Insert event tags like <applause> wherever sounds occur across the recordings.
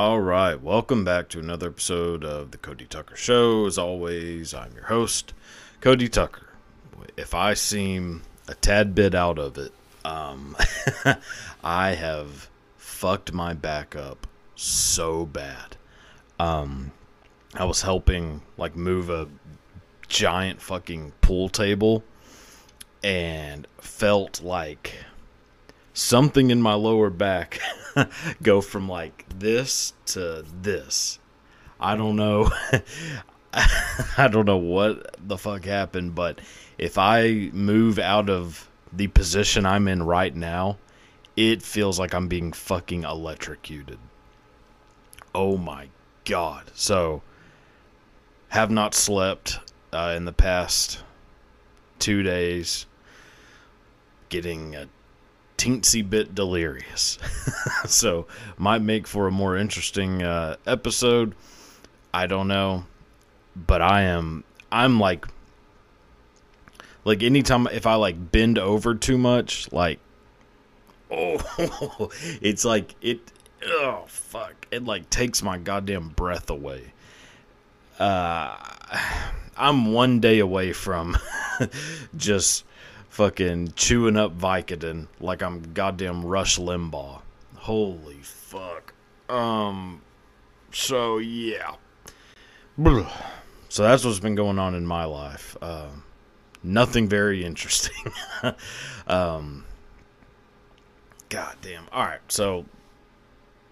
All right, welcome back to another episode of the Cody Tucker Show. As always, I'm your host, Cody Tucker. If I seem a tad bit out of it, um, <laughs> I have fucked my back up so bad. Um, I was helping like move a giant fucking pool table and felt like something in my lower back <laughs> go from like this to this. I don't know. <laughs> I don't know what the fuck happened, but if I move out of the position I'm in right now, it feels like I'm being fucking electrocuted. Oh my god. So, have not slept uh, in the past two days, getting a teensy bit delirious. <laughs> so, might make for a more interesting uh, episode. I don't know, but I am I'm like like anytime if I like bend over too much, like <laughs> oh, it's like it oh fuck, it like takes my goddamn breath away. Uh <sighs> I'm one day away from <laughs> just fucking chewing up Vicodin like I'm goddamn Rush Limbaugh. Holy fuck. Um so yeah. So that's what's been going on in my life. Uh, nothing very interesting. <laughs> um, God damn. All right, so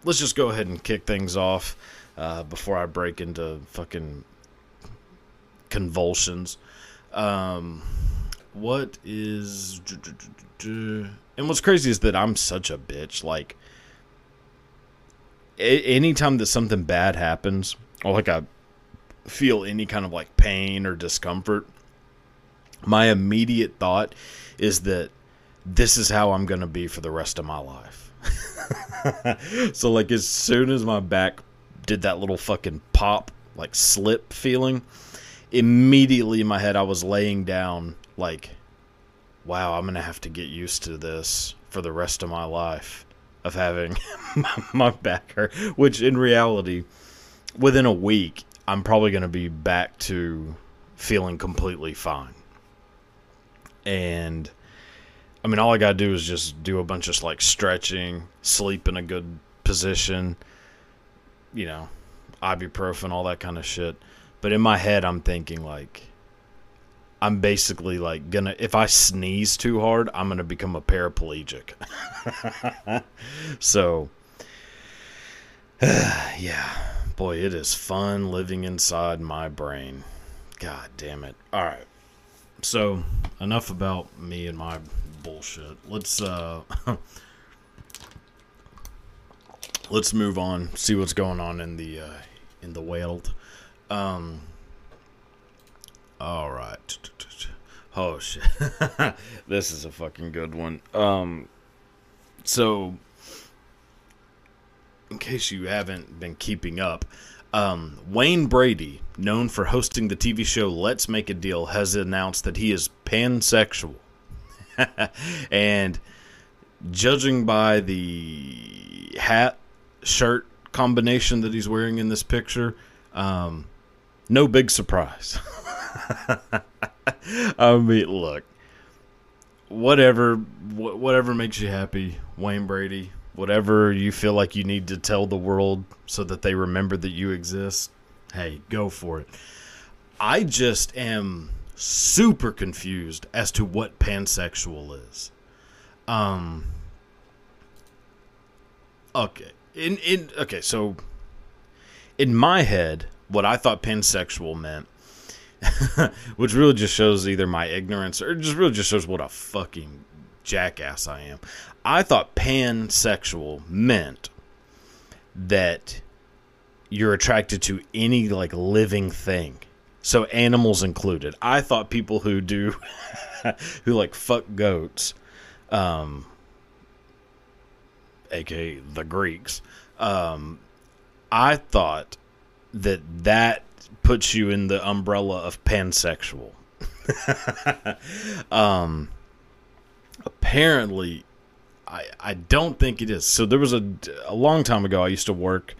let's just go ahead and kick things off uh, before I break into fucking convulsions. Um, what is. And what's crazy is that I'm such a bitch. Like, anytime that something bad happens, or like I feel any kind of like pain or discomfort, my immediate thought is that this is how I'm going to be for the rest of my life. <laughs> so like as soon as my back did that little fucking pop like slip feeling, immediately in my head I was laying down like wow, I'm going to have to get used to this for the rest of my life of having <laughs> my back hurt, which in reality within a week I'm probably going to be back to feeling completely fine. And I mean, all I got to do is just do a bunch of like stretching, sleep in a good position, you know, ibuprofen, all that kind of shit. But in my head, I'm thinking like, I'm basically like gonna, if I sneeze too hard, I'm gonna become a paraplegic. <laughs> so, <sighs> yeah boy, it is fun living inside my brain. God damn it. All right. So, enough about me and my bullshit. Let's uh <laughs> let's move on, see what's going on in the uh in the world. Um All right. <laughs> Oh shit. <laughs> this is a fucking good one. Um so in case you haven't been keeping up, um, Wayne Brady, known for hosting the TV show Let's Make a Deal, has announced that he is pansexual. <laughs> and judging by the hat shirt combination that he's wearing in this picture, um, no big surprise. <laughs> I mean, look, whatever, wh- whatever makes you happy, Wayne Brady whatever you feel like you need to tell the world so that they remember that you exist, hey, go for it. I just am super confused as to what pansexual is. Um Okay. In in okay, so in my head, what I thought pansexual meant <laughs> which really just shows either my ignorance or just really just shows what a fucking jackass I am. I thought pansexual meant that you're attracted to any like living thing. So animals included. I thought people who do <laughs> who like fuck goats um aka the Greeks um I thought that that puts you in the umbrella of pansexual. <laughs> um apparently I I don't think it is. So there was a a long time ago I used to work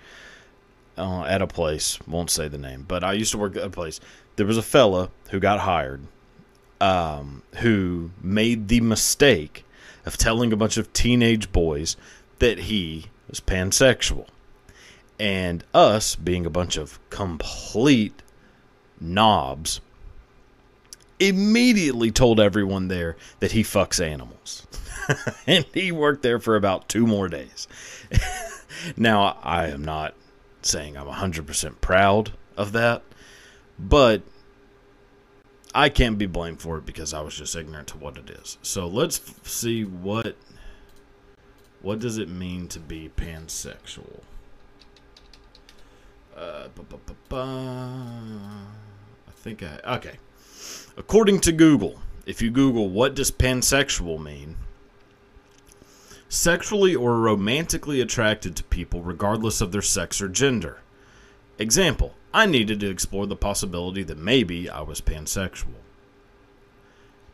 uh, at a place, won't say the name, but I used to work at a place. There was a fella who got hired um, who made the mistake of telling a bunch of teenage boys that he was pansexual. And us, being a bunch of complete knobs, immediately told everyone there that he fucks animals. <laughs> and he worked there for about two more days. <laughs> now, I am not saying I'm 100% proud of that, but I can't be blamed for it because I was just ignorant to what it is. So let's f- see what what does it mean to be pansexual. Uh, I think I okay. According to Google, if you Google what does pansexual mean, sexually or romantically attracted to people regardless of their sex or gender. Example, I needed to explore the possibility that maybe I was pansexual.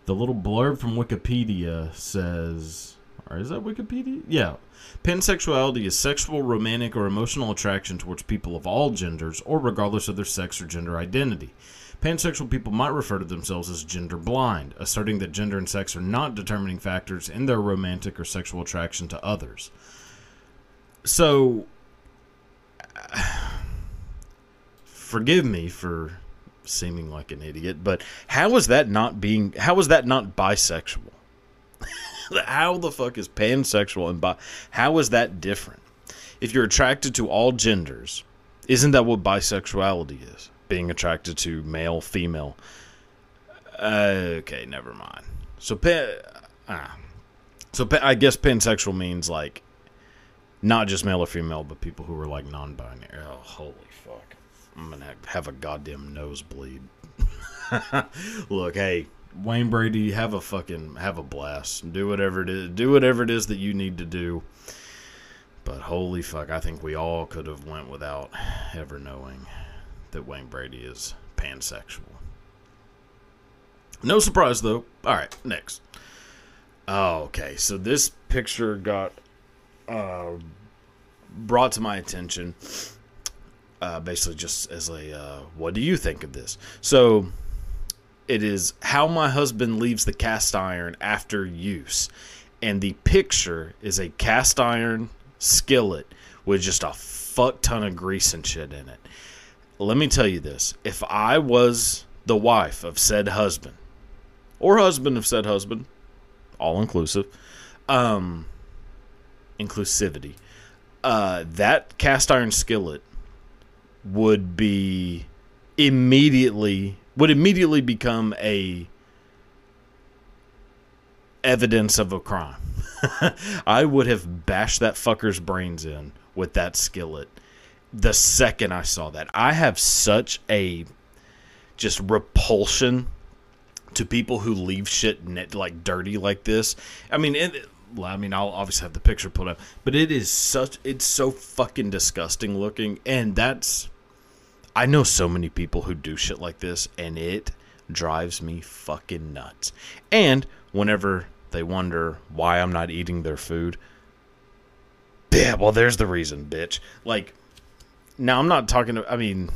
The little blurb from Wikipedia says, or is that Wikipedia? Yeah. Pansexuality is sexual, romantic, or emotional attraction towards people of all genders or regardless of their sex or gender identity. Pansexual people might refer to themselves as gender blind, asserting that gender and sex are not determining factors in their romantic or sexual attraction to others. So, <sighs> forgive me for seeming like an idiot, but how is that not being? How is that not bisexual? <laughs> how the fuck is pansexual and bi? How is that different? If you're attracted to all genders, isn't that what bisexuality is? being attracted to male, female. Uh, okay, never mind. So, pa- ah, so pa- I guess pansexual means like not just male or female, but people who are like non-binary. Oh, holy fuck! I'm gonna have a goddamn nosebleed. <laughs> Look, hey, Wayne Brady, have a fucking have a blast. Do whatever it is. Do whatever it is that you need to do. But holy fuck, I think we all could have went without ever knowing that Wayne Brady is pansexual. No surprise though. All right, next. Oh, okay. So this picture got uh, brought to my attention, uh, basically just as a uh, "What do you think of this?" So it is how my husband leaves the cast iron after use, and the picture is a cast iron skillet with just a fuck ton of grease and shit in it. Let me tell you this. If I was the wife of said husband, or husband of said husband, all inclusive, um, inclusivity, uh, that cast iron skillet would be immediately would immediately become a evidence of a crime. <laughs> I would have bashed that fucker's brains in with that skillet the second I saw that. I have such a just repulsion to people who leave shit net, like dirty like this. I mean, it, I mean, I'll obviously have the picture put up, but it is such it's so fucking disgusting looking, and that's I know so many people who do shit like this, and it drives me fucking nuts. And whenever they wonder why I'm not eating their food, yeah, well, there's the reason, bitch. Like now I'm not talking. I mean,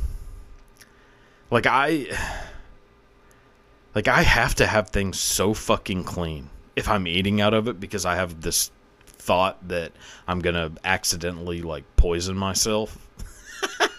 like I, <sighs> like I have to have things so fucking clean if I'm eating out of it because I have this thought that I'm gonna accidentally like poison myself.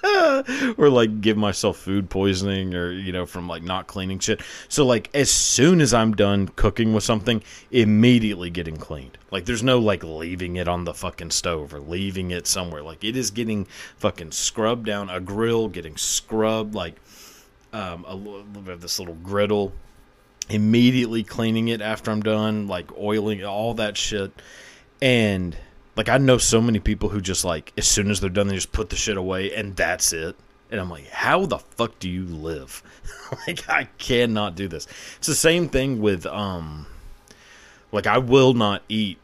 <laughs> or like give myself food poisoning or you know from like not cleaning shit. So like as soon as i'm done cooking with something immediately getting cleaned. Like there's no like leaving it on the fucking stove or leaving it somewhere. Like it is getting fucking scrubbed down a grill getting scrubbed like um a little bit of this little griddle immediately cleaning it after i'm done like oiling all that shit. And like I know so many people who just like as soon as they're done, they just put the shit away and that's it. And I'm like, how the fuck do you live? <laughs> like I cannot do this. It's the same thing with um like I will not eat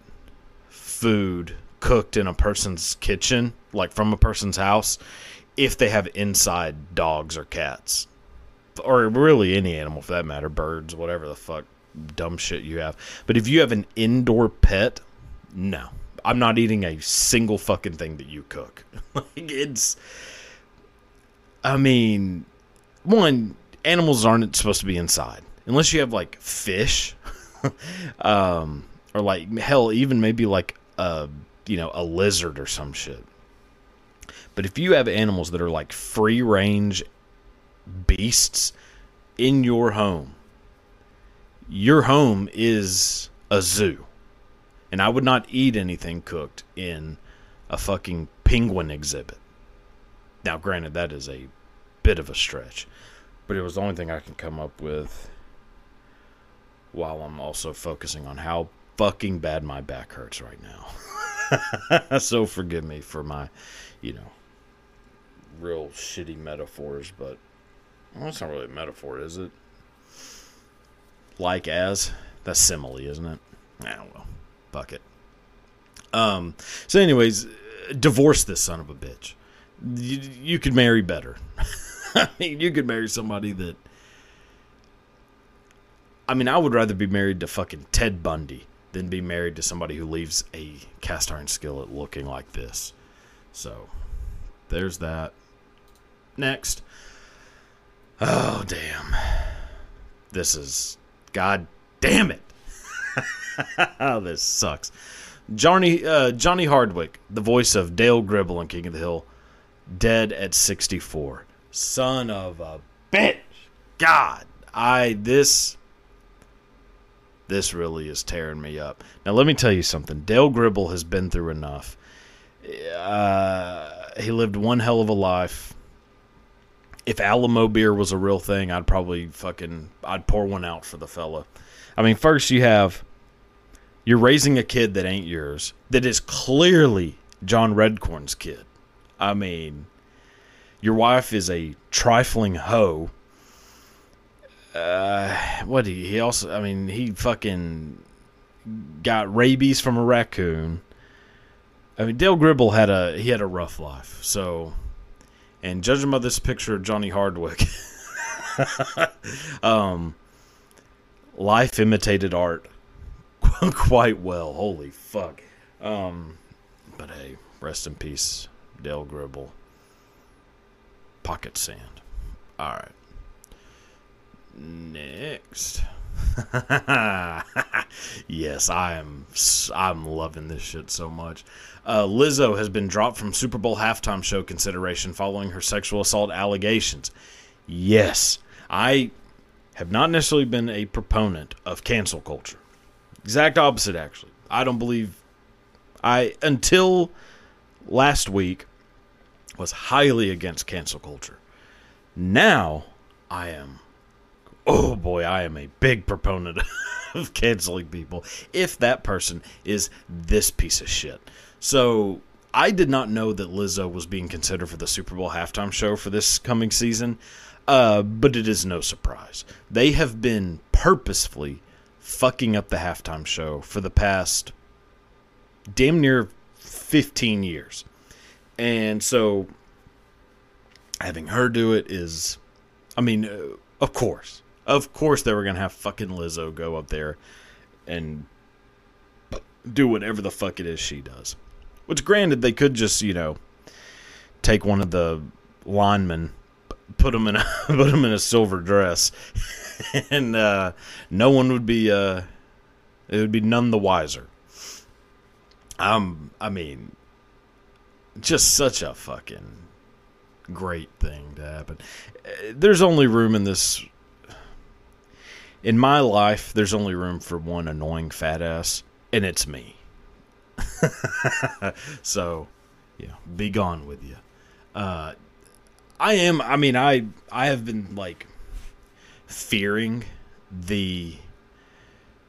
food cooked in a person's kitchen, like from a person's house, if they have inside dogs or cats. Or really any animal for that matter, birds, whatever the fuck dumb shit you have. But if you have an indoor pet, no. I'm not eating a single fucking thing that you cook. <laughs> like it's I mean, one, animals aren't supposed to be inside unless you have like fish, <laughs> um, or like hell, even maybe like a you know a lizard or some shit. But if you have animals that are like free range beasts in your home, your home is a zoo. And I would not eat anything cooked in a fucking penguin exhibit. Now, granted, that is a bit of a stretch, but it was the only thing I can come up with while I'm also focusing on how fucking bad my back hurts right now. <laughs> so forgive me for my, you know, real shitty metaphors, but well, that's not really a metaphor, is it? Like as that's simile, isn't it? Ah, well, it. Um. So, anyways, divorce this son of a bitch. You, you could marry better. <laughs> I mean, you could marry somebody that. I mean, I would rather be married to fucking Ted Bundy than be married to somebody who leaves a cast iron skillet looking like this. So, there's that. Next. Oh, damn. This is. God damn it. <laughs> this sucks. Johnny uh, Johnny Hardwick, the voice of Dale Gribble in King of the Hill, dead at 64. Son of a bitch. God, I this this really is tearing me up. Now let me tell you something. Dale Gribble has been through enough. Uh, he lived one hell of a life. If Alamo beer was a real thing, I'd probably fucking I'd pour one out for the fella. I mean, first you have you're raising a kid that ain't yours, that is clearly John Redcorn's kid. I mean, your wife is a trifling hoe. Uh, what he, he also, I mean, he fucking got rabies from a raccoon. I mean, Dale Gribble had a he had a rough life. So, and judging by this picture of Johnny Hardwick, <laughs> um, life imitated art <laughs> quite well. Holy fuck. Um, but hey, rest in peace, Dale Gribble. Pocket sand. All right. Next. <laughs> yes, I am. I'm loving this shit so much. Uh, Lizzo has been dropped from Super Bowl halftime show consideration following her sexual assault allegations. Yes, I have not necessarily been a proponent of cancel culture. Exact opposite, actually. I don't believe. I until last week was highly against cancel culture. Now I am. Oh boy, I am a big proponent <laughs> of canceling people if that person is this piece of shit. So I did not know that Lizzo was being considered for the Super Bowl halftime show for this coming season, uh, but it is no surprise. They have been purposefully fucking up the halftime show for the past damn near 15 years. And so having her do it is I mean, uh, of course. Of course they were going to have fucking Lizzo go up there and do whatever the fuck it is she does. Which granted they could just, you know, take one of the linemen put him in a <laughs> put him in a silver dress <laughs> and uh, no one would be uh, it would be none the wiser. Um, I mean, just such a fucking great thing to happen. There's only room in this. In my life, there's only room for one annoying fat ass, and it's me. <laughs> so, yeah, be gone with you. Uh, I am. I mean, I I have been like fearing the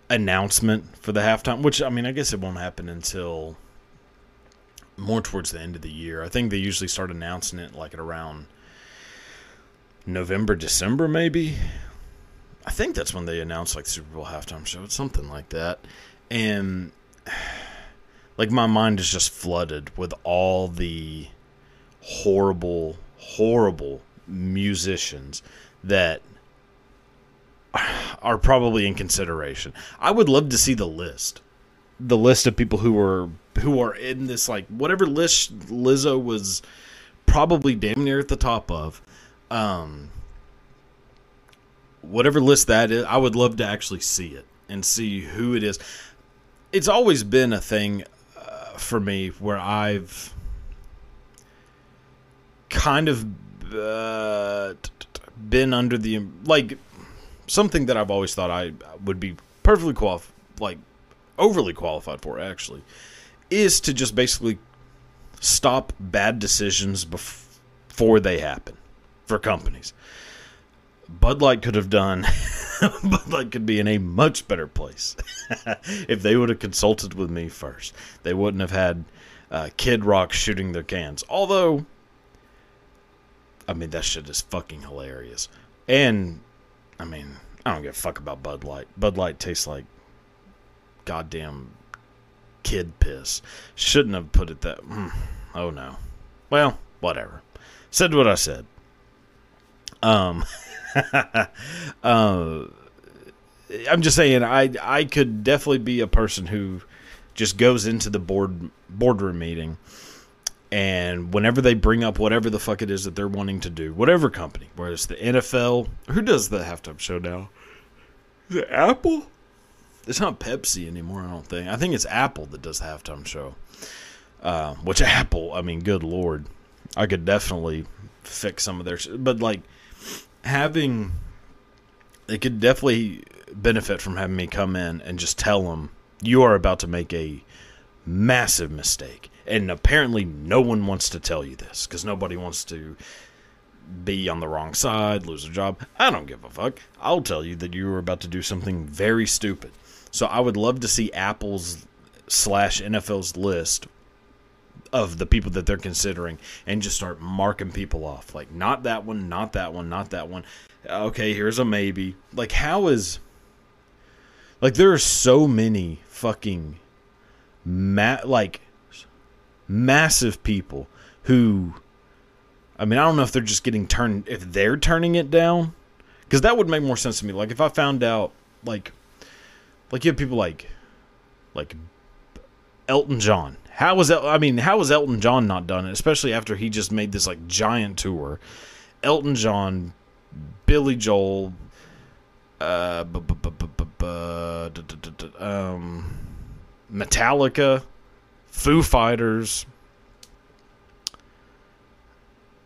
announcement for the halftime, which I mean, I guess it won't happen until more towards the end of the year. I think they usually start announcing it like at around November, December, maybe. I think that's when they announce like Super Bowl halftime show. It's something like that, and <sighs> like my mind is just flooded with all the horrible, horrible musicians that <sighs> are probably in consideration. I would love to see the list, the list of people who are who are in this like whatever list Lizzo was probably damn near at the top of. Um, whatever list that is, I would love to actually see it and see who it is. It's always been a thing uh, for me where I've kind of uh, been under the like something that I've always thought I would be perfectly qualified, like overly qualified for actually, is to just basically stop bad decisions before they happen for companies. Bud Light could have done. <laughs> Bud Light could be in a much better place <laughs> if they would have consulted with me first. They wouldn't have had uh, Kid Rock shooting their cans. Although, I mean, that shit is fucking hilarious. And, I mean, I don't give a fuck about Bud Light. Bud Light tastes like goddamn kid piss. Shouldn't have put it that. Mm, oh no. Well, whatever. Said what I said. Um. <laughs> uh, I'm just saying, I I could definitely be a person who just goes into the board boardroom meeting, and whenever they bring up whatever the fuck it is that they're wanting to do, whatever company, whether it's the NFL, who does the halftime show now? The Apple? It's not Pepsi anymore. I don't think. I think it's Apple that does the halftime show. Uh, which Apple, I mean, good lord, I could definitely fix some of their. But like having, it could definitely benefit from having me come in and just tell them you are about to make a massive mistake. And apparently, no one wants to tell you this because nobody wants to be on the wrong side, lose a job. I don't give a fuck. I'll tell you that you are about to do something very stupid. So I would love to see Apple's slash NFL's list of the people that they're considering and just start marking people off. Like, not that one, not that one, not that one. Okay, here's a maybe. Like, how is. Like, there are so many fucking. Ma- like, massive people who. I mean, I don't know if they're just getting turned. If they're turning it down. Because that would make more sense to me. Like, if I found out, like. Like, you have people like. Like. Elton John how was El- I mean, how was Elton John not done it? Especially after he just made this like giant tour. Elton John, Billy Joel, uh, um, Metallica, Foo Fighters,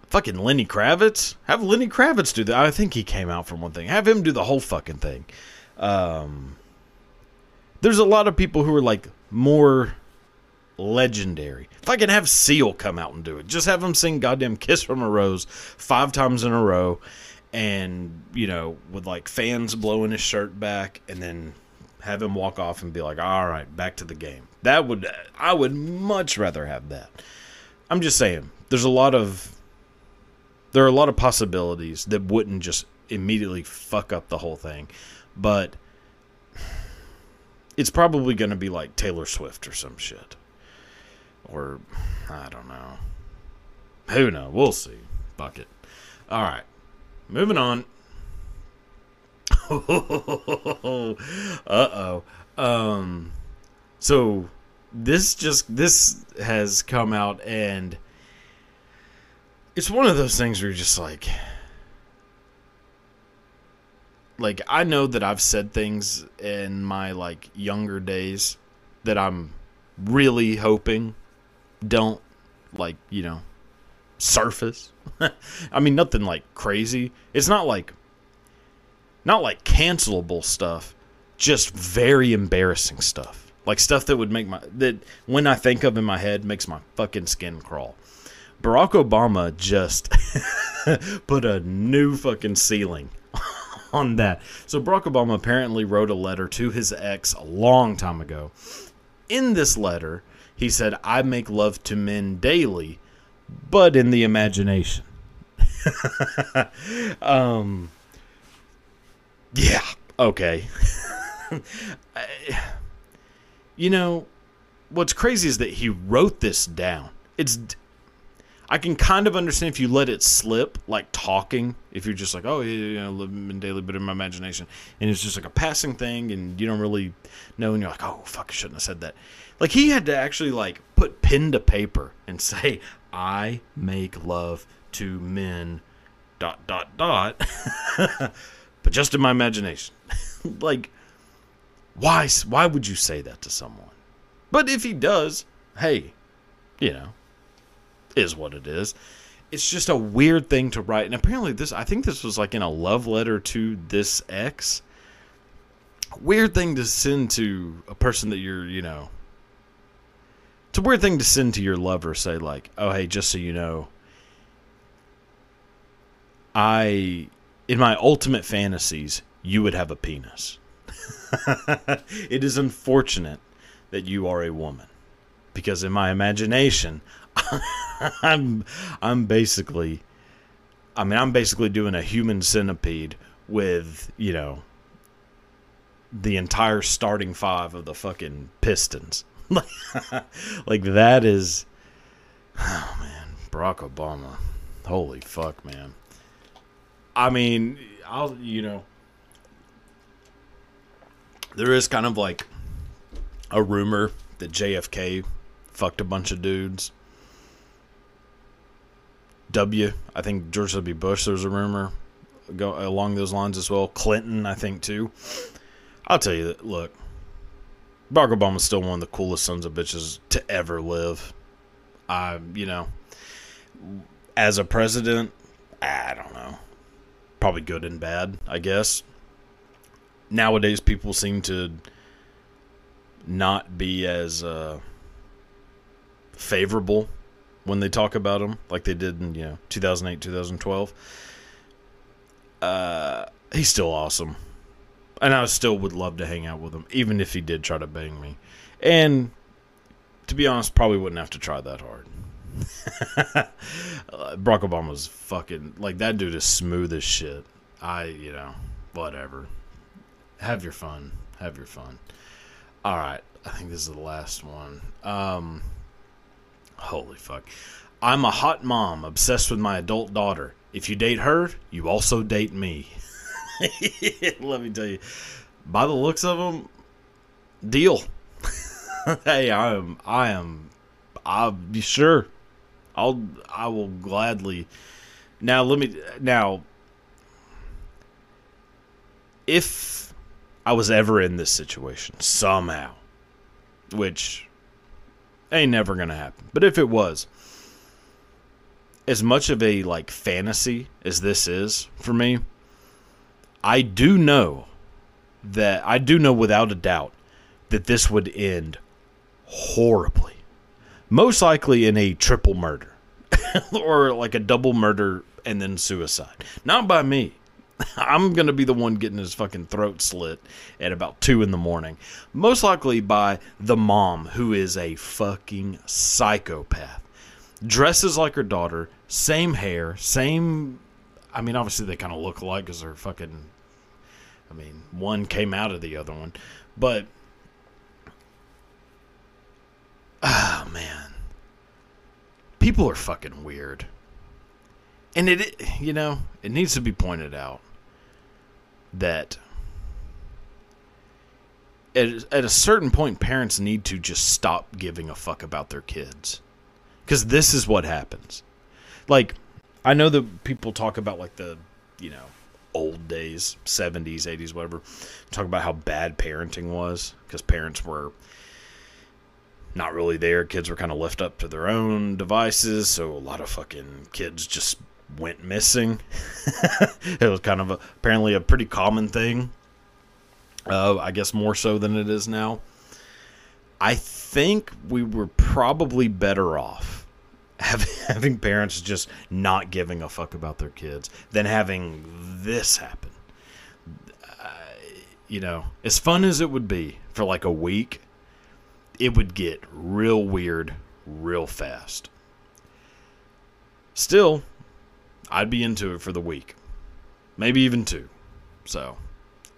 fucking Lenny Kravitz. Have Lenny Kravitz do that. I think he came out from one thing. Have him do the whole fucking thing. Um, there's a lot of people who are like more legendary. If I can have Seal come out and do it, just have him sing goddamn Kiss from a Rose five times in a row and, you know, with like fans blowing his shirt back and then have him walk off and be like, all right, back to the game. That would, I would much rather have that. I'm just saying, there's a lot of, there are a lot of possibilities that wouldn't just immediately fuck up the whole thing. But it's probably going to be like Taylor Swift or some shit. Or, I don't know. Who knows? We'll see. Fuck it. All right. Moving on. <laughs> uh oh. Um, so this just this has come out and it's one of those things where you're just like like I know that I've said things in my like younger days that I'm really hoping don't like you know surface. <laughs> I mean, nothing like crazy. It's not like not like cancelable stuff, just very embarrassing stuff. Like stuff that would make my that when I think of in my head makes my fucking skin crawl. Barack Obama just <laughs> put a new fucking ceiling <laughs> on that. So Barack Obama apparently wrote a letter to his ex a long time ago. In this letter, he said, I make love to men daily, but in the imagination. <laughs> um, yeah, okay. You know, what's crazy is that he wrote this down. It's I can kind of understand if you let it slip, like talking. If you're just like, oh, yeah, you know, live in daily, but in my imagination, and it's just like a passing thing, and you don't really know, and you're like, oh, fuck, I shouldn't have said that. Like he had to actually like put pen to paper and <laughs> say, "I make love to men dot dot dot. <laughs> but just in my imagination, <laughs> like, why? Why would you say that to someone? But if he does, hey, you know, is what it is. It's just a weird thing to write. And apparently, this, I think this was like in a love letter to this ex. Weird thing to send to a person that you're, you know, it's a weird thing to send to your lover. Say, like, oh, hey, just so you know, I, in my ultimate fantasies, you would have a penis. <laughs> it is unfortunate that you are a woman because in my imagination <laughs> I'm I'm basically I mean I'm basically doing a human centipede with, you know, the entire starting five of the fucking Pistons. <laughs> like that is oh man, Barack Obama. Holy fuck, man. I mean, I'll you know there is kind of like a rumor that JFK fucked a bunch of dudes. W, I think George W. Bush. There's a rumor go along those lines as well. Clinton, I think too. I'll tell you that. Look, Barack Obama's still one of the coolest sons of bitches to ever live. I, you know, as a president, I don't know. Probably good and bad, I guess. Nowadays, people seem to not be as uh, favorable when they talk about him, like they did in you know 2008, 2012. Uh, he's still awesome, and I still would love to hang out with him, even if he did try to bang me. And to be honest, probably wouldn't have to try that hard. <laughs> Barack Obama's fucking like that dude is smooth as shit. I, you know, whatever. Have your fun. Have your fun. All right. I think this is the last one. Um, holy fuck. I'm a hot mom obsessed with my adult daughter. If you date her, you also date me. <laughs> Let me tell you. By the looks of them, deal. <laughs> hey, I am I am I'll be sure. I'll I will gladly now let me now if I was ever in this situation somehow which ain't never gonna happen. But if it was, as much of a like fantasy as this is for me, I do know that I do know without a doubt that this would end horribly. Most likely in a triple murder <laughs> or like a double murder and then suicide. Not by me. I'm going to be the one getting his fucking throat slit at about 2 in the morning. Most likely by the mom, who is a fucking psychopath. Dresses like her daughter, same hair, same. I mean, obviously they kind of look alike because they're fucking. I mean, one came out of the other one. But. Oh, man. People are fucking weird. And it, you know, it needs to be pointed out that at, at a certain point, parents need to just stop giving a fuck about their kids. Because this is what happens. Like, I know that people talk about, like, the, you know, old days, 70s, 80s, whatever. Talk about how bad parenting was. Because parents were not really there. Kids were kind of left up to their own devices. So a lot of fucking kids just went missing. <laughs> it was kind of a, apparently a pretty common thing. Uh, I guess more so than it is now. I think we were probably better off <laughs> having, parents just not giving a fuck about their kids than having this happen. Uh, you know, as fun as it would be for like a week, it would get real weird real fast. Still, I'd be into it for the week, maybe even two. So,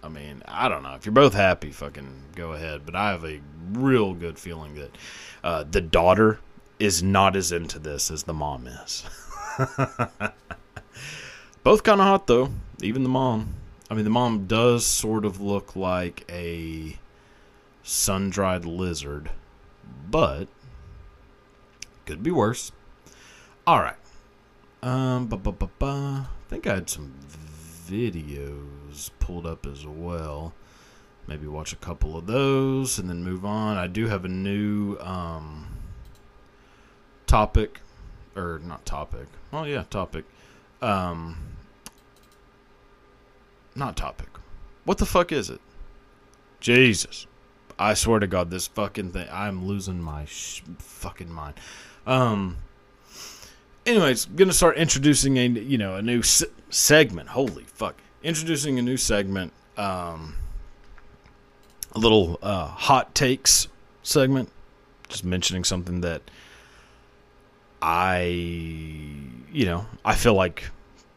I mean, I don't know. If you're both happy, fucking go ahead. But I have a real good feeling that uh, the daughter is not as into this as the mom is. <laughs> both kind of hot though. Even the mom. I mean, the mom does sort of look like a sun dried lizard, but could be worse. All right. Um, ba ba ba ba. I think I had some videos pulled up as well. Maybe watch a couple of those and then move on. I do have a new um, topic, or not topic. Oh yeah, topic. Um, not topic. What the fuck is it? Jesus. I swear to God, this fucking thing. I'm losing my fucking mind. Um. Anyways, gonna start introducing a you know a new se- segment. Holy fuck! Introducing a new segment. Um. A little uh, hot takes segment. Just mentioning something that I, you know, I feel like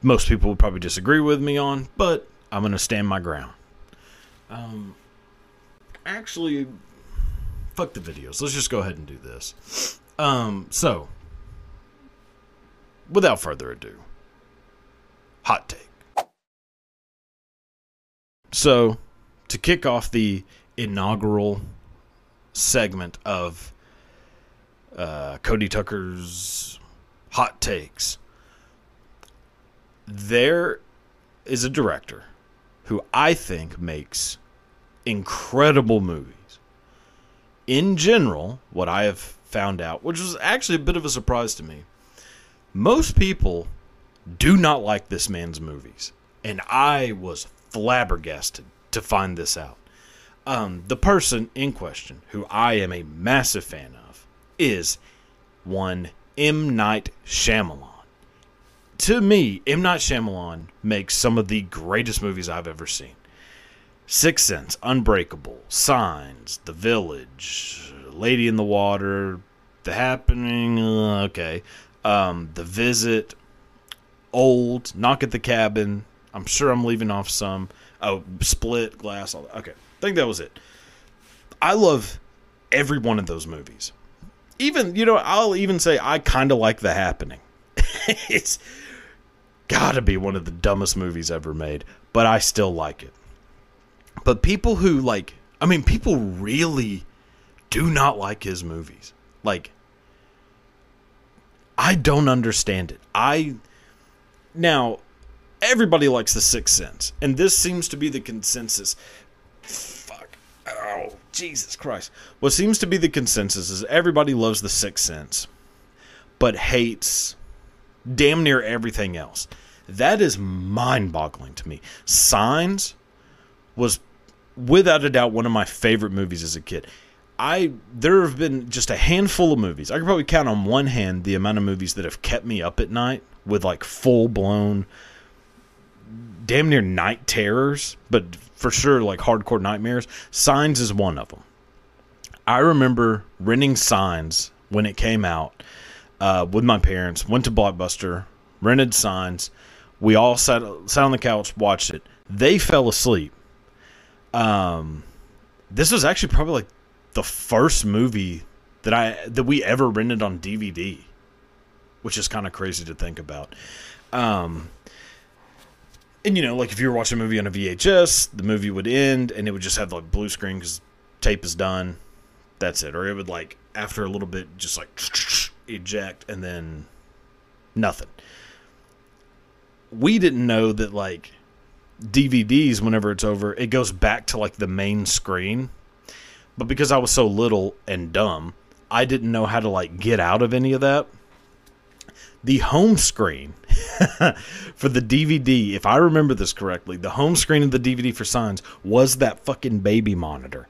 most people would probably disagree with me on, but I'm gonna stand my ground. Um actually fuck the videos. Let's just go ahead and do this. Um, so without further ado, hot take. So, to kick off the inaugural segment of uh, Cody Tucker's hot takes, there is a director who I think makes incredible movies. In general, what I have found out, which was actually a bit of a surprise to me, most people do not like this man's movies. And I was flabbergasted to find this out. Um, the person in question, who I am a massive fan of, is one M. Night Shyamalan. To me, M. Night Shyamalan makes some of the greatest movies I've ever seen. Sixth Sense, Unbreakable, Signs, The Village, Lady in the Water, The Happening, uh, okay, um, The Visit, Old, Knock at the Cabin. I'm sure I'm leaving off some. Oh, Split, Glass, all that. Okay, I think that was it. I love every one of those movies. Even, you know, I'll even say I kind of like The Happening. <laughs> it's gotta be one of the dumbest movies ever made, but I still like it. But people who like, I mean, people really do not like his movies. Like, I don't understand it. I now everybody likes The Sixth Sense, and this seems to be the consensus. Fuck. Oh, Jesus Christ. What seems to be the consensus is everybody loves The Sixth Sense, but hates damn near everything else. That is mind boggling to me. Signs was without a doubt one of my favorite movies as a kid. I there have been just a handful of movies. I could probably count on one hand the amount of movies that have kept me up at night with like full blown damn near night terrors, but for sure like hardcore nightmares. Signs is one of them. I remember renting Signs when it came out uh, with my parents. Went to Blockbuster, rented Signs. We all sat sat on the couch, watched it. They fell asleep. Um, this was actually probably like the first movie that I that we ever rented on DVD, which is kind of crazy to think about. Um, and you know, like if you were watching a movie on a VHS, the movie would end and it would just have like blue screen because tape is done. That's it. Or it would like after a little bit just like <tsk> eject and then nothing. We didn't know that like DVDs whenever it's over, it goes back to like the main screen. But because I was so little and dumb, I didn't know how to like get out of any of that. The home screen <laughs> for the DVD, if I remember this correctly, the home screen of the DVD for Signs was that fucking baby monitor.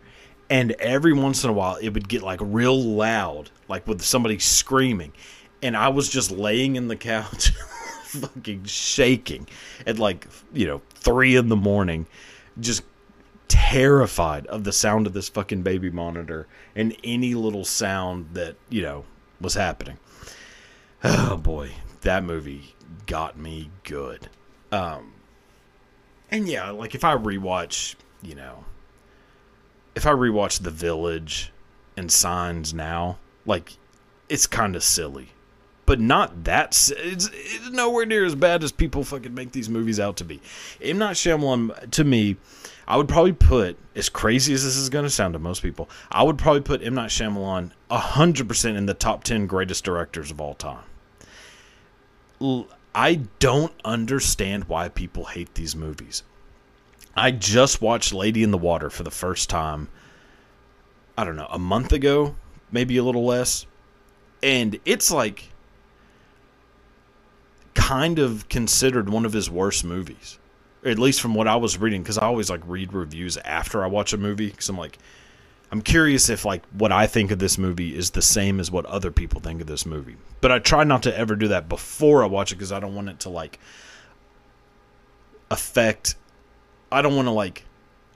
And every once in a while it would get like real loud, like with somebody screaming. And I was just laying in the couch <laughs> fucking shaking at like, you know, three in the morning, just terrified of the sound of this fucking baby monitor and any little sound that, you know, was happening. Oh boy, that movie got me good. Um and yeah, like if I rewatch, you know, if I rewatch The Village and Signs now, like it's kind of silly but not that. It's, it's, nowhere near as bad as people fucking make these movies out to be. M Night Shyamalan, to me, I would probably put, as crazy as this is going to sound to most people, I would probably put M Night Shyamalan hundred percent in the top ten greatest directors of all time. I don't understand why people hate these movies. I just watched Lady in the Water for the first time, I don't know, a month ago, maybe a little less. And it's like kind of considered one of his worst movies. At least from what I was reading, because I always like read reviews after I watch a movie, because I'm like, I'm curious if like what I think of this movie is the same as what other people think of this movie. But I try not to ever do that before I watch it because I don't want it to like affect I don't want to like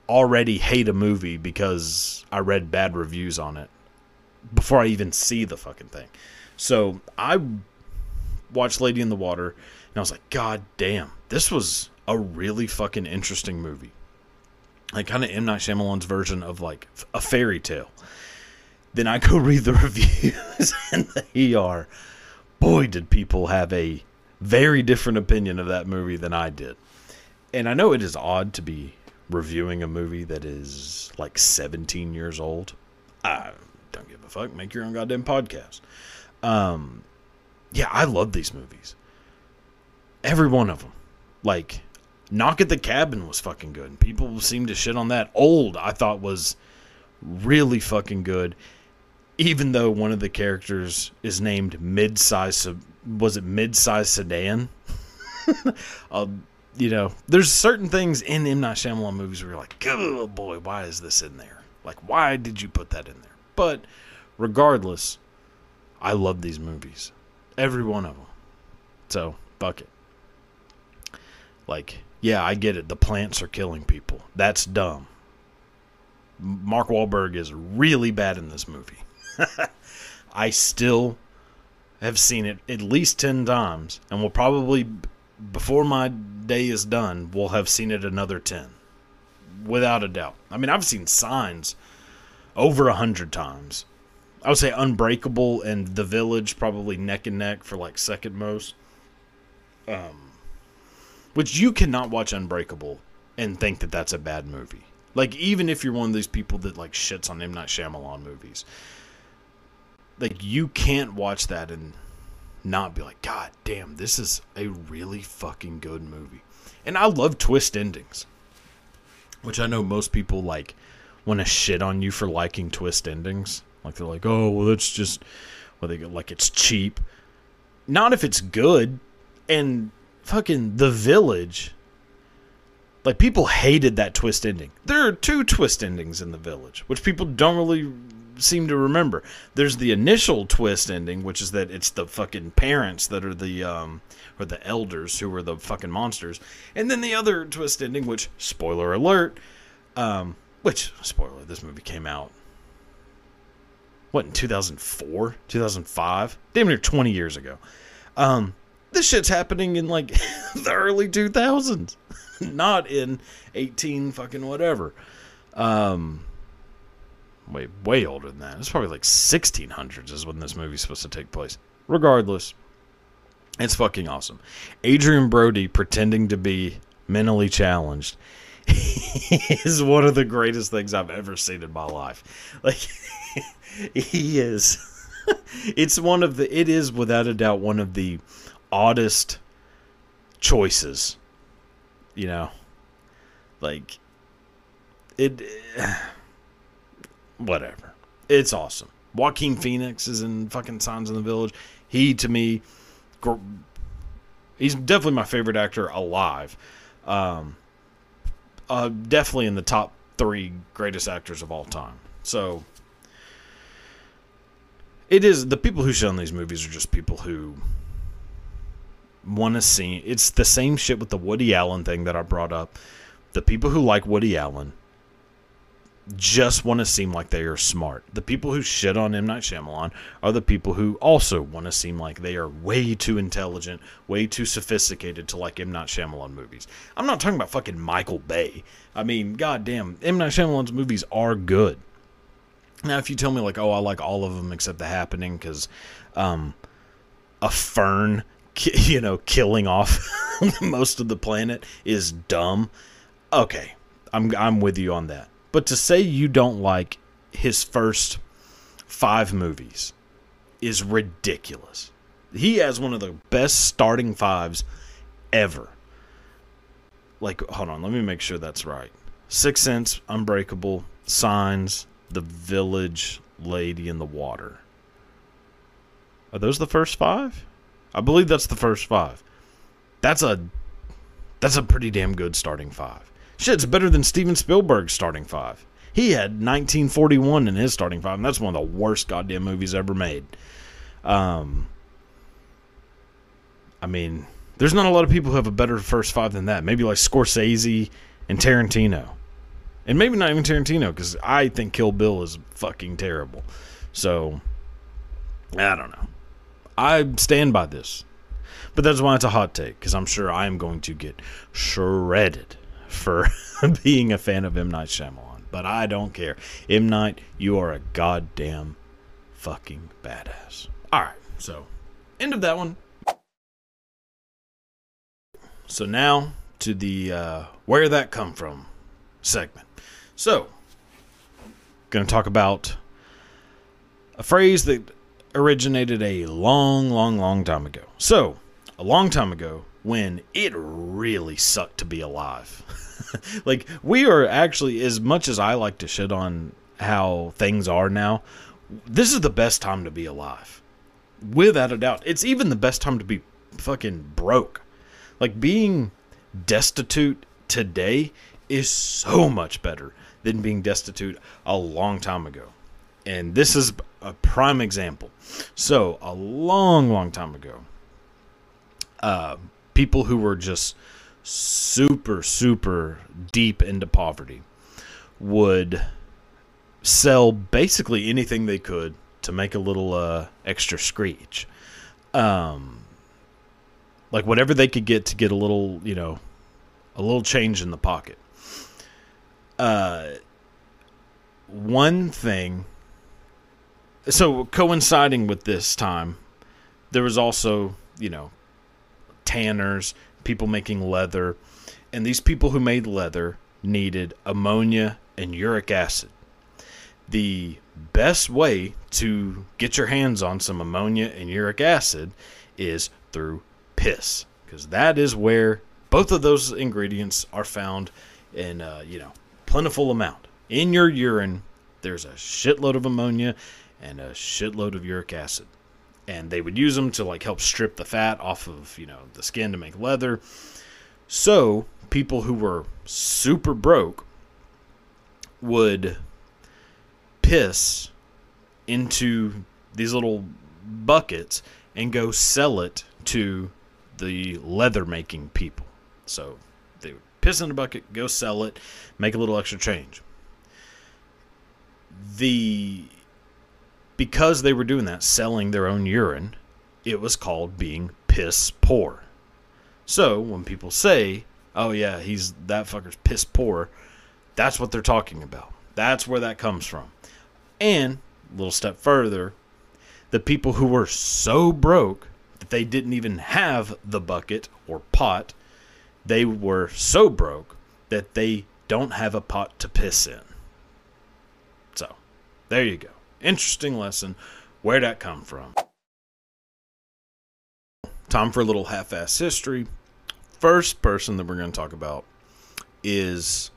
already hate a movie because I read bad reviews on it before I even see the fucking thing. So I watched Lady in the Water and I was like, God damn, this was a really fucking interesting movie like kind of M Night Shyamalan's version of like a fairy tale. Then I go <laughs> read the reviews, <laughs> and they are, boy, did people have a very different opinion of that movie than I did. And I know it is odd to be reviewing a movie that is like 17 years old. I don't give a fuck. Make your own goddamn podcast. Um, yeah, I love these movies. Every one of them. Like, Knock at the Cabin was fucking good. People seem to shit on that. Old, I thought was really fucking good. Even though one of the characters is named mid-size, was it mid-size sedan? uh, <laughs> you know, there's certain things in M Night Shyamalan movies where you're like, oh boy, why is this in there? Like, why did you put that in there? But regardless, I love these movies, every one of them. So fuck it. Like, yeah, I get it. The plants are killing people. That's dumb. Mark Wahlberg is really bad in this movie. <laughs> I still have seen it at least 10 times and will probably before my day is done, we'll have seen it another 10. Without a doubt. I mean, I've seen signs over a hundred times. I would say Unbreakable and The Village probably neck and neck for like second most. Um, which you cannot watch Unbreakable and think that that's a bad movie. Like even if you're one of these people that like shits on M Night Shyamalan movies, like you can't watch that and not be like, God damn, this is a really fucking good movie. And I love twist endings, which I know most people like want to shit on you for liking twist endings. Like they're like, oh well, that's just well they go like it's cheap. Not if it's good. And fucking The Village. Like people hated that twist ending. There are two twist endings in The Village, which people don't really seem to remember. There's the initial twist ending, which is that it's the fucking parents that are the um or the elders who are the fucking monsters. And then the other twist ending, which spoiler alert, um which spoiler, this movie came out what in 2004, 2005, damn near 20 years ago. Um this shit's happening in like <laughs> the early 2000s, <laughs> not in 18 fucking whatever. Um, way way older than that. It's probably like 1600s is when this movie's supposed to take place. Regardless, it's fucking awesome. Adrien Brody pretending to be mentally challenged <laughs> is one of the greatest things I've ever seen in my life. Like he is it's one of the it is without a doubt one of the oddest choices. You know, like it. <sighs> Whatever. It's awesome. Joaquin Phoenix is in fucking Signs in the Village. He to me, he's definitely my favorite actor alive. Um, uh, definitely in the top three greatest actors of all time. So it is the people who show in these movies are just people who want to see. It's the same shit with the Woody Allen thing that I brought up. The people who like Woody Allen just want to seem like they are smart. The people who shit on M. Night Shyamalan are the people who also want to seem like they are way too intelligent, way too sophisticated to like M. Night Shyamalan movies. I'm not talking about fucking Michael Bay. I mean, goddamn, M. Night Shyamalan's movies are good. Now, if you tell me, like, oh, I like all of them except The Happening because um, a fern <laughs> you know, killing off <laughs> most of the planet is dumb. Okay, I'm I'm with you on that. But to say you don't like his first five movies is ridiculous. He has one of the best starting fives ever. Like, hold on, let me make sure that's right. Six Sense, Unbreakable, Signs, The Village, Lady in the Water. Are those the first five? I believe that's the first five. That's a that's a pretty damn good starting five. Shit, it's better than Steven Spielberg's starting five. He had 1941 in his starting five, and that's one of the worst goddamn movies ever made. Um, I mean, there's not a lot of people who have a better first five than that. Maybe like Scorsese and Tarantino. And maybe not even Tarantino, because I think Kill Bill is fucking terrible. So, I don't know. I stand by this. But that's why it's a hot take, because I'm sure I am going to get shredded for <laughs> being a fan of M. Night Shyamalan. But I don't care. M. Night, you are a goddamn fucking badass. Alright, so, end of that one. So now to the uh, where that come from segment. So, going to talk about a phrase that originated a long, long, long time ago. So, a long time ago, when it really sucked to be alive. <laughs> like, we are actually, as much as I like to shit on how things are now, this is the best time to be alive. Without a doubt. It's even the best time to be fucking broke. Like, being destitute today is so much better than being destitute a long time ago. And this is a prime example. So, a long, long time ago, uh, people who were just super, super deep into poverty would sell basically anything they could to make a little uh, extra screech. Um, like whatever they could get to get a little, you know, a little change in the pocket. Uh, one thing. So coinciding with this time, there was also, you know, tanners, people making leather, and these people who made leather needed ammonia and uric acid. The best way to get your hands on some ammonia and uric acid is through piss, because that is where both of those ingredients are found in uh, you know plentiful amount in your urine. There's a shitload of ammonia and a shitload of uric acid, and they would use them to like help strip the fat off of you know the skin to make leather. So people who were super broke would piss into these little buckets and go sell it to the leather making people. So they would piss in a bucket, go sell it, make a little extra change. The because they were doing that, selling their own urine, it was called being piss poor. So when people say, "Oh yeah, he's that fucker's piss poor," that's what they're talking about. That's where that comes from. And a little step further, the people who were so broke that they didn't even have the bucket or pot. They were so broke that they don't have a pot to piss in. So, there you go. Interesting lesson. Where'd that come from? Time for a little half ass history. First person that we're going to talk about is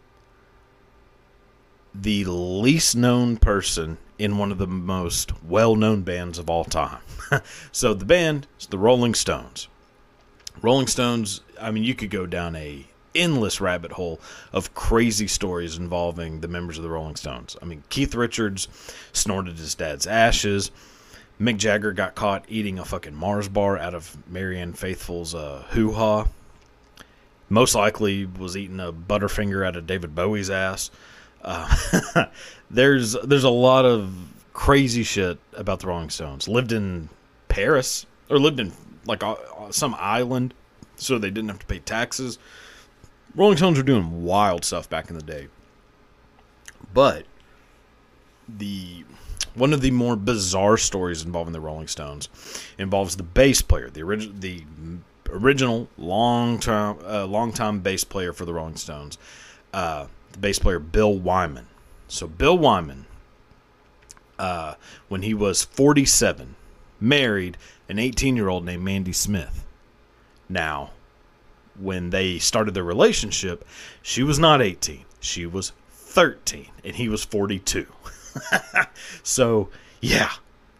the least known person in one of the most well known bands of all time. <laughs> so the band is the Rolling Stones. Rolling Stones, I mean, you could go down a endless rabbit hole of crazy stories involving the members of the Rolling Stones. I mean, Keith Richards snorted his dad's ashes. Mick Jagger got caught eating a fucking Mars bar out of Marianne Faithfull's uh, hoo ha. Most likely was eating a Butterfinger out of David Bowie's ass. Uh, <laughs> there's there's a lot of crazy shit about the Rolling Stones. Lived in Paris or lived in like uh, some island, so they didn't have to pay taxes. Rolling Stones were doing wild stuff back in the day, but the one of the more bizarre stories involving the Rolling Stones involves the bass player, the original, the original long term, uh, long time bass player for the Rolling Stones, uh, the bass player Bill Wyman. So Bill Wyman, uh, when he was 47, married an 18 year old named Mandy Smith. Now, when they started their relationship, she was not 18. She was 13, and he was 42. <laughs> so, yeah,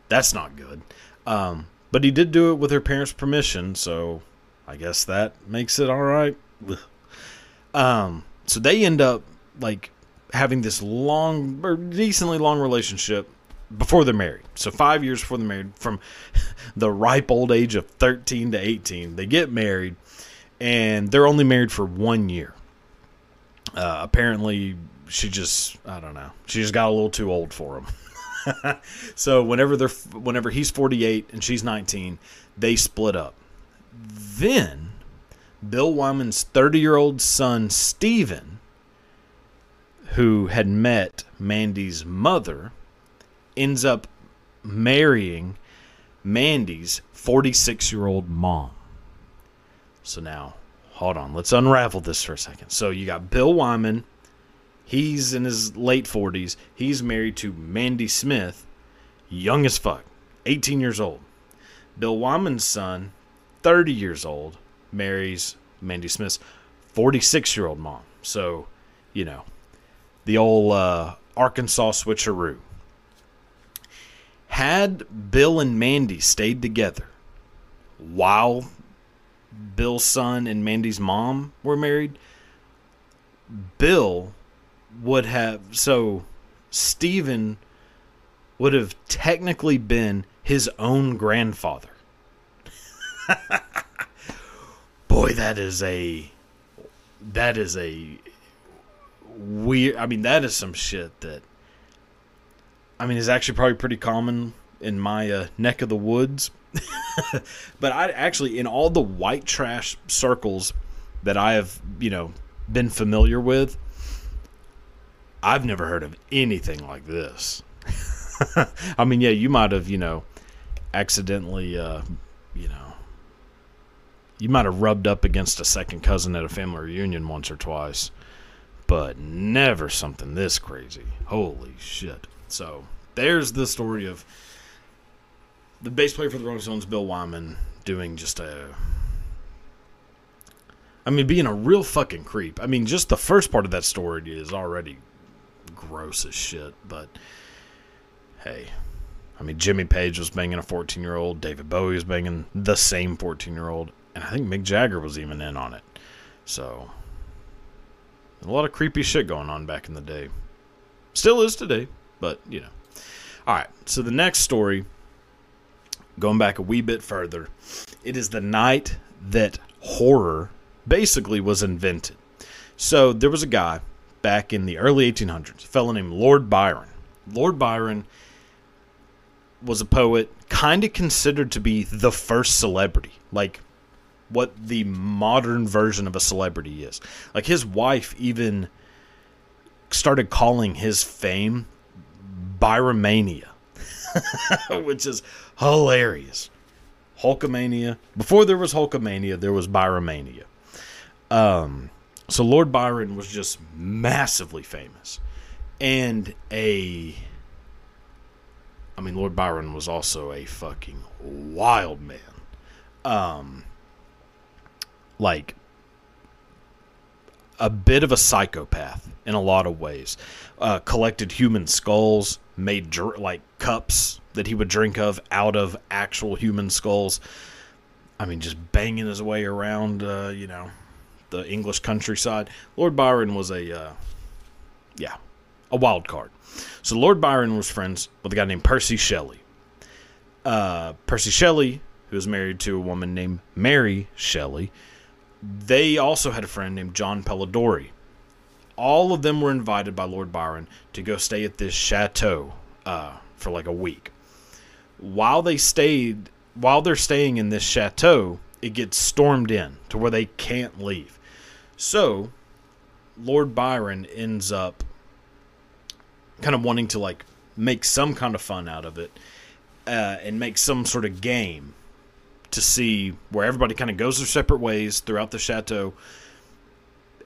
that's not good. Um, but he did do it with her parents' permission, so I guess that makes it all right. Um, so they end up like having this long or decently long relationship before they're married. So five years before they're married, from <laughs> the ripe old age of 13 to 18, they get married, and they're only married for one year. Uh, apparently, she just I don't know. She just got a little too old for him. <laughs> so whenever they're whenever he's 48 and she's 19, they split up. Then Bill Wyman's 30 year old son Stephen, who had met Mandy's mother, ends up marrying Mandy's 46 year old mom. So now, hold on, let's unravel this for a second. So you got Bill Wyman, he's in his late 40s, he's married to Mandy Smith, young as fuck, 18 years old. Bill Wyman's son, 30 years old, marries Mandy Smith's 46 year old mom. So, you know, the old uh, Arkansas switcheroo. Had Bill and Mandy stayed together while Bill's son and Mandy's mom were married, Bill would have. So, Stephen would have technically been his own grandfather. <laughs> Boy, that is a. That is a weird. I mean, that is some shit that. I mean, is actually probably pretty common in my uh, neck of the woods. <laughs> but I actually, in all the white trash circles that I have, you know, been familiar with, I've never heard of anything like this. <laughs> I mean, yeah, you might have, you know, accidentally, uh, you know, you might have rubbed up against a second cousin at a family reunion once or twice, but never something this crazy. Holy shit. So, there's the story of the bass player for the Rolling Stones, Bill Wyman, doing just a. I mean, being a real fucking creep. I mean, just the first part of that story is already gross as shit, but hey. I mean, Jimmy Page was banging a 14 year old, David Bowie was banging the same 14 year old, and I think Mick Jagger was even in on it. So, a lot of creepy shit going on back in the day. Still is today, but you know. All right, so the next story, going back a wee bit further, it is the night that horror basically was invented. So there was a guy back in the early 1800s, a fellow named Lord Byron. Lord Byron was a poet, kind of considered to be the first celebrity, like what the modern version of a celebrity is. Like his wife even started calling his fame Byromania, <laughs> which is hilarious. Hulkamania. Before there was Hulkamania, there was Byromania. Um, so Lord Byron was just massively famous, and a. I mean, Lord Byron was also a fucking wild man. Um, like a bit of a psychopath in a lot of ways. Uh, collected human skulls, made dr- like cups that he would drink of out of actual human skulls. I mean, just banging his way around, uh, you know, the English countryside. Lord Byron was a, uh, yeah, a wild card. So Lord Byron was friends with a guy named Percy Shelley. Uh, Percy Shelley, who was married to a woman named Mary Shelley, they also had a friend named John Polidori. All of them were invited by Lord Byron to go stay at this chateau uh, for like a week. While they stayed, while they're staying in this chateau, it gets stormed in to where they can't leave. So, Lord Byron ends up kind of wanting to like make some kind of fun out of it uh, and make some sort of game to see where everybody kind of goes their separate ways throughout the chateau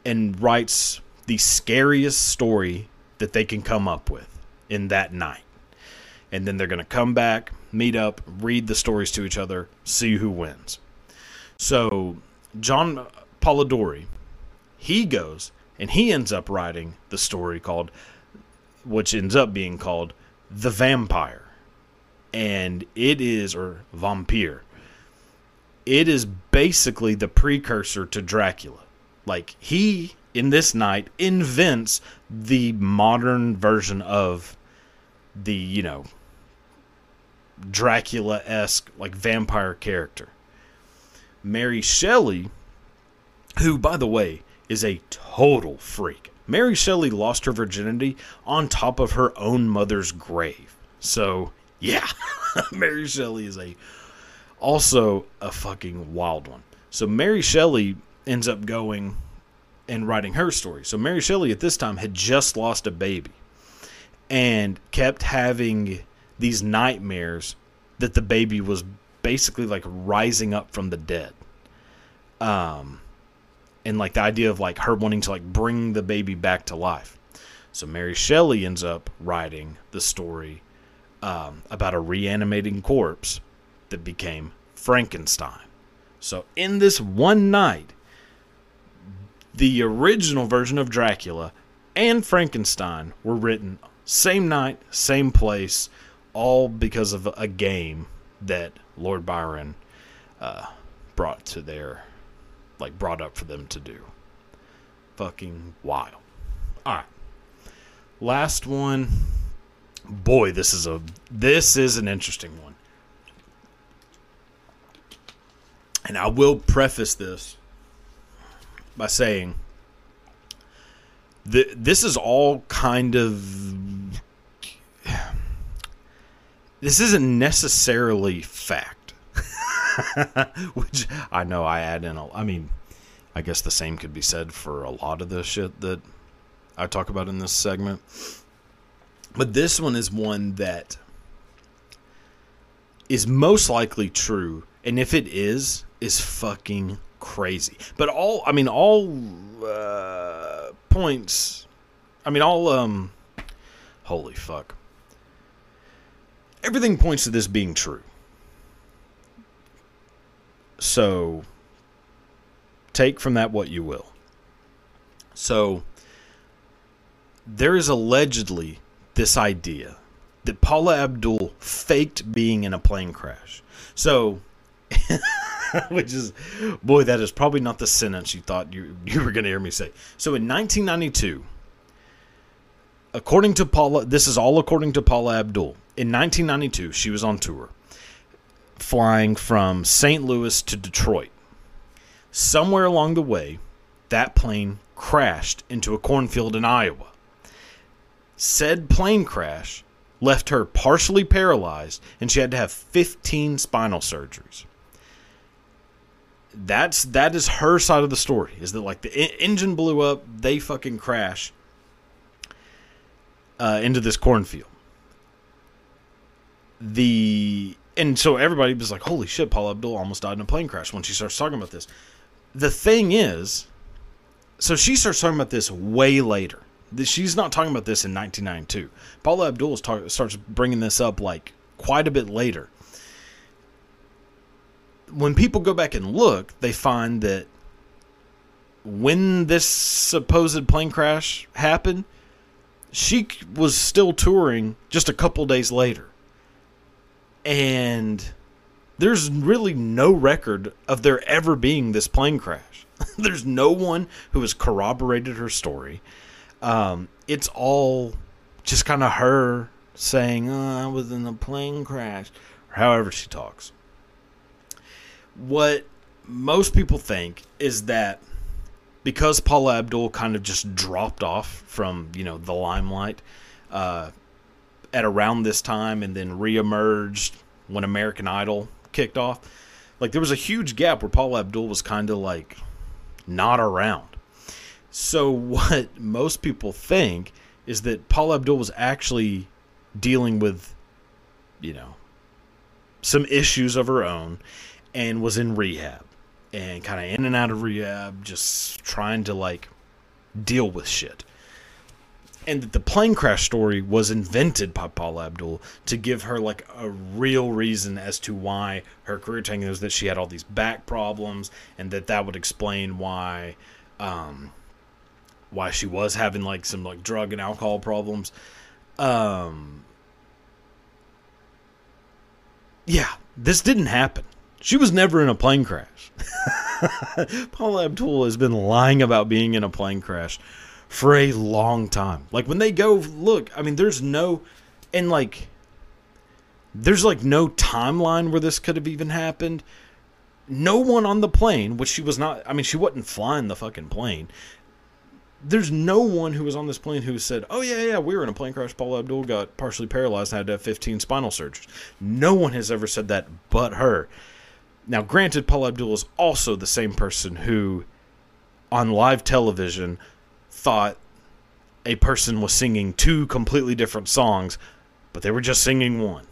and writes the scariest story that they can come up with in that night. And then they're going to come back meet up, read the stories to each other, see who wins. So John Polidori, he goes and he ends up writing the story called, which ends up being called The Vampire. And it is, or Vampire, it is basically the precursor to Dracula. Like, he, in this night, invents the modern version of the, you know, Dracula esque, like, vampire character. Mary Shelley, who, by the way, is a total freak. Mary Shelley lost her virginity on top of her own mother's grave. So, yeah, <laughs> Mary Shelley is a also a fucking wild one. So Mary Shelley ends up going and writing her story. So Mary Shelley at this time had just lost a baby and kept having these nightmares that the baby was basically like rising up from the dead. Um and like the idea of like her wanting to like bring the baby back to life. So Mary Shelley ends up writing the story um, about a reanimating corpse that became Frankenstein. So in this one night, the original version of Dracula and Frankenstein were written same night, same place, all because of a game that Lord Byron uh, brought to their like brought up for them to do. Fucking wild. All right. Last one. Boy, this is a this is an interesting one. And I will preface this by saying that this is all kind of this isn't necessarily fact <laughs> which I know I add in. A, I mean, I guess the same could be said for a lot of the shit that I talk about in this segment. But this one is one that is most likely true, and if it is, is fucking crazy. But all, I mean, all uh, points. I mean, all um, holy fuck. Everything points to this being true. So take from that what you will. So there is allegedly this idea that Paula Abdul faked being in a plane crash. So <laughs> <laughs> which is boy that is probably not the sentence you thought you you were going to hear me say. So in 1992 according to Paula this is all according to Paula Abdul. In 1992 she was on tour flying from St. Louis to Detroit. Somewhere along the way, that plane crashed into a cornfield in Iowa. Said plane crash left her partially paralyzed and she had to have 15 spinal surgeries. That's that is her side of the story. Is that like the engine blew up, they fucking crash uh, into this cornfield. The and so everybody was like, "Holy shit, Paula Abdul almost died in a plane crash." When she starts talking about this, the thing is, so she starts talking about this way later. She's not talking about this in 1992. Paula Abdul talk, starts bringing this up like quite a bit later. When people go back and look, they find that when this supposed plane crash happened, she was still touring just a couple days later and there's really no record of there ever being this plane crash. <laughs> there's no one who has corroborated her story. Um, it's all just kind of her saying, oh, I was in a plane crash, or however she talks. What most people think is that because Paula Abdul kind of just dropped off from, you know, the limelight, uh, at around this time and then reemerged when American Idol kicked off. Like there was a huge gap where Paula Abdul was kind of like not around. So <laughs> what most people think is that Paula Abdul was actually dealing with, you know, some issues of her own and was in rehab and kind of in and out of rehab, just trying to like deal with shit. and that the plane crash story was invented by Paula Abdul to give her like a real reason as to why her career tanking was that she had all these back problems and that that would explain why um why she was having like some like drug and alcohol problems um yeah this didn't happen she was never in a plane crash <laughs> Paula Abdul has been lying about being in a plane crash for a long time. Like when they go look, I mean, there's no, and like, there's like no timeline where this could have even happened. No one on the plane, which she was not, I mean, she wasn't flying the fucking plane. There's no one who was on this plane who said, Oh, yeah, yeah, we were in a plane crash. Paula Abdul got partially paralyzed and had to have 15 spinal surgeries. No one has ever said that but her. Now, granted, Paula Abdul is also the same person who, on live television, thought a person was singing two completely different songs, but they were just singing one.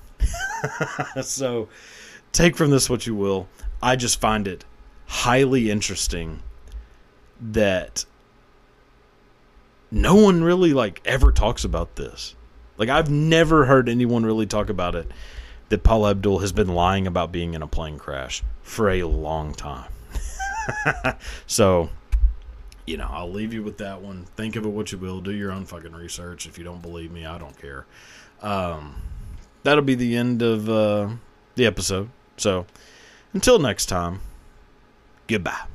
<laughs> so take from this what you will. I just find it highly interesting that no one really like ever talks about this. Like I've never heard anyone really talk about it that Paula Abdul has been lying about being in a plane crash for a long time. <laughs> so you know, I'll leave you with that one. Think of it what you will. Do your own fucking research. If you don't believe me, I don't care. Um, that'll be the end of uh, the episode. So until next time, goodbye.